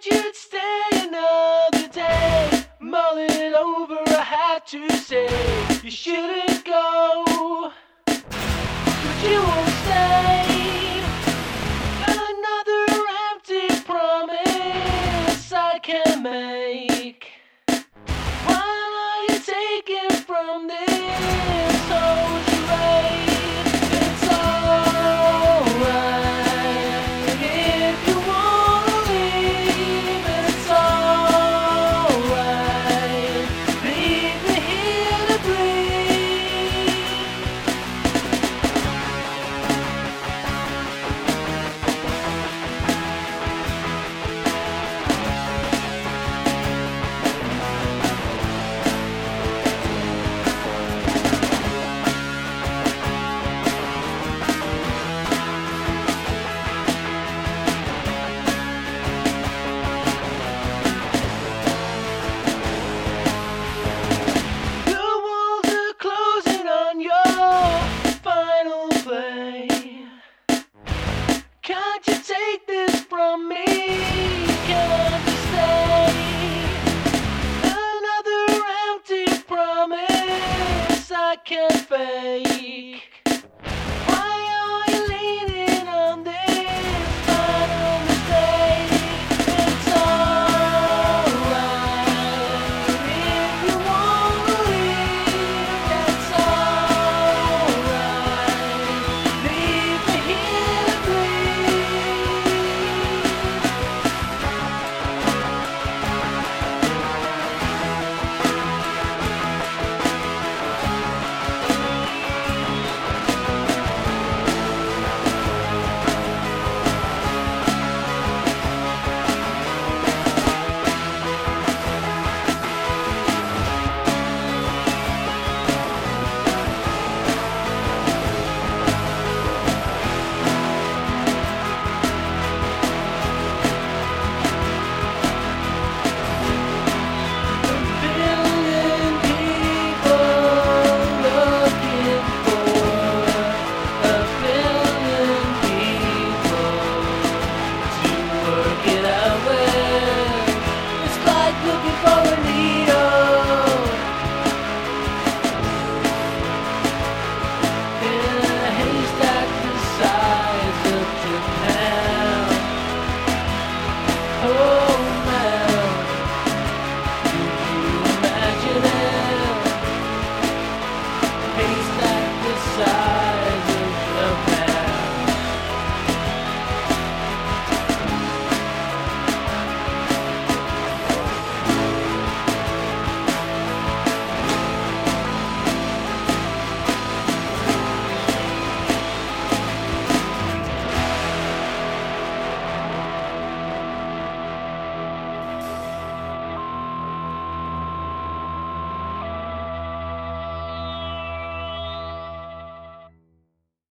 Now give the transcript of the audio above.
said you'd stay another day. Mull it over, I had to say you shouldn't go, but you won't stay. Another empty promise I can make. What are you taking from this from me? You stay? Another empty promise I can't fake.